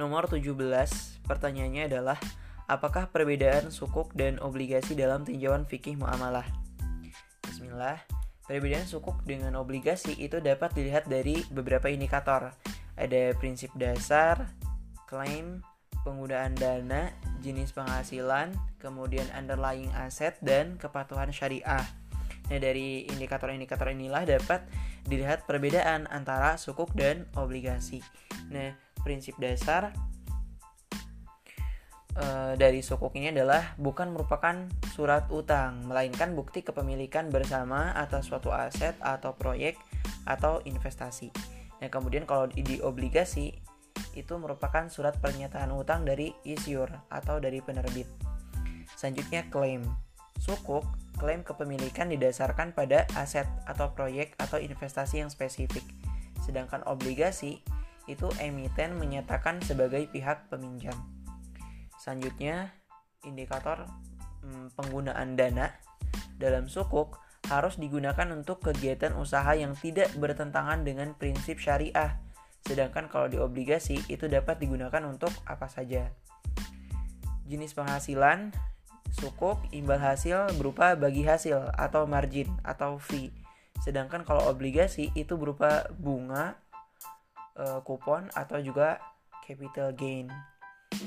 Nomor 17, pertanyaannya adalah apakah perbedaan sukuk dan obligasi dalam tinjauan fikih muamalah? Bismillah. Perbedaan sukuk dengan obligasi itu dapat dilihat dari beberapa indikator. Ada prinsip dasar, klaim, penggunaan dana, jenis penghasilan, kemudian underlying aset, dan kepatuhan syariah. Nah, dari indikator-indikator inilah dapat dilihat perbedaan antara sukuk dan obligasi. Nah, prinsip dasar e, dari ini adalah bukan merupakan surat utang, melainkan bukti kepemilikan bersama atas suatu aset atau proyek atau investasi. Nah, kemudian kalau di obligasi itu merupakan surat pernyataan utang dari issuer atau dari penerbit. Selanjutnya klaim. Sukuk klaim kepemilikan didasarkan pada aset atau proyek atau investasi yang spesifik. Sedangkan obligasi itu emiten menyatakan sebagai pihak peminjam. Selanjutnya, indikator hmm, penggunaan dana dalam sukuk harus digunakan untuk kegiatan usaha yang tidak bertentangan dengan prinsip syariah. Sedangkan kalau di obligasi itu dapat digunakan untuk apa saja. Jenis penghasilan Sukuk imbal hasil berupa bagi hasil atau margin atau fee. Sedangkan kalau obligasi itu berupa bunga, e, kupon atau juga capital gain.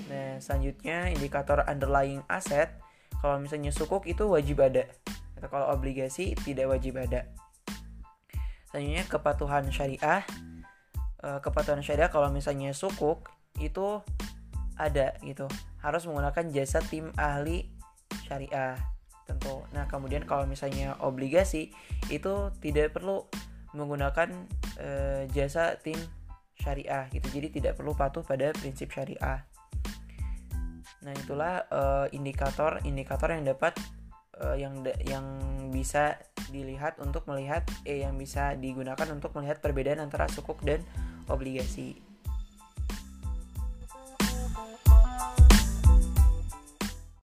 Nah, selanjutnya indikator underlying asset. Kalau misalnya sukuk itu wajib ada. Atau kalau obligasi tidak wajib ada. Selanjutnya kepatuhan syariah. E, kepatuhan syariah kalau misalnya sukuk itu ada gitu. Harus menggunakan jasa tim ahli syariah tentu. Nah, kemudian kalau misalnya obligasi itu tidak perlu menggunakan e, jasa tim syariah gitu. Jadi tidak perlu patuh pada prinsip syariah. Nah, itulah indikator-indikator yang dapat e, yang yang bisa dilihat untuk melihat eh yang bisa digunakan untuk melihat perbedaan antara sukuk dan obligasi.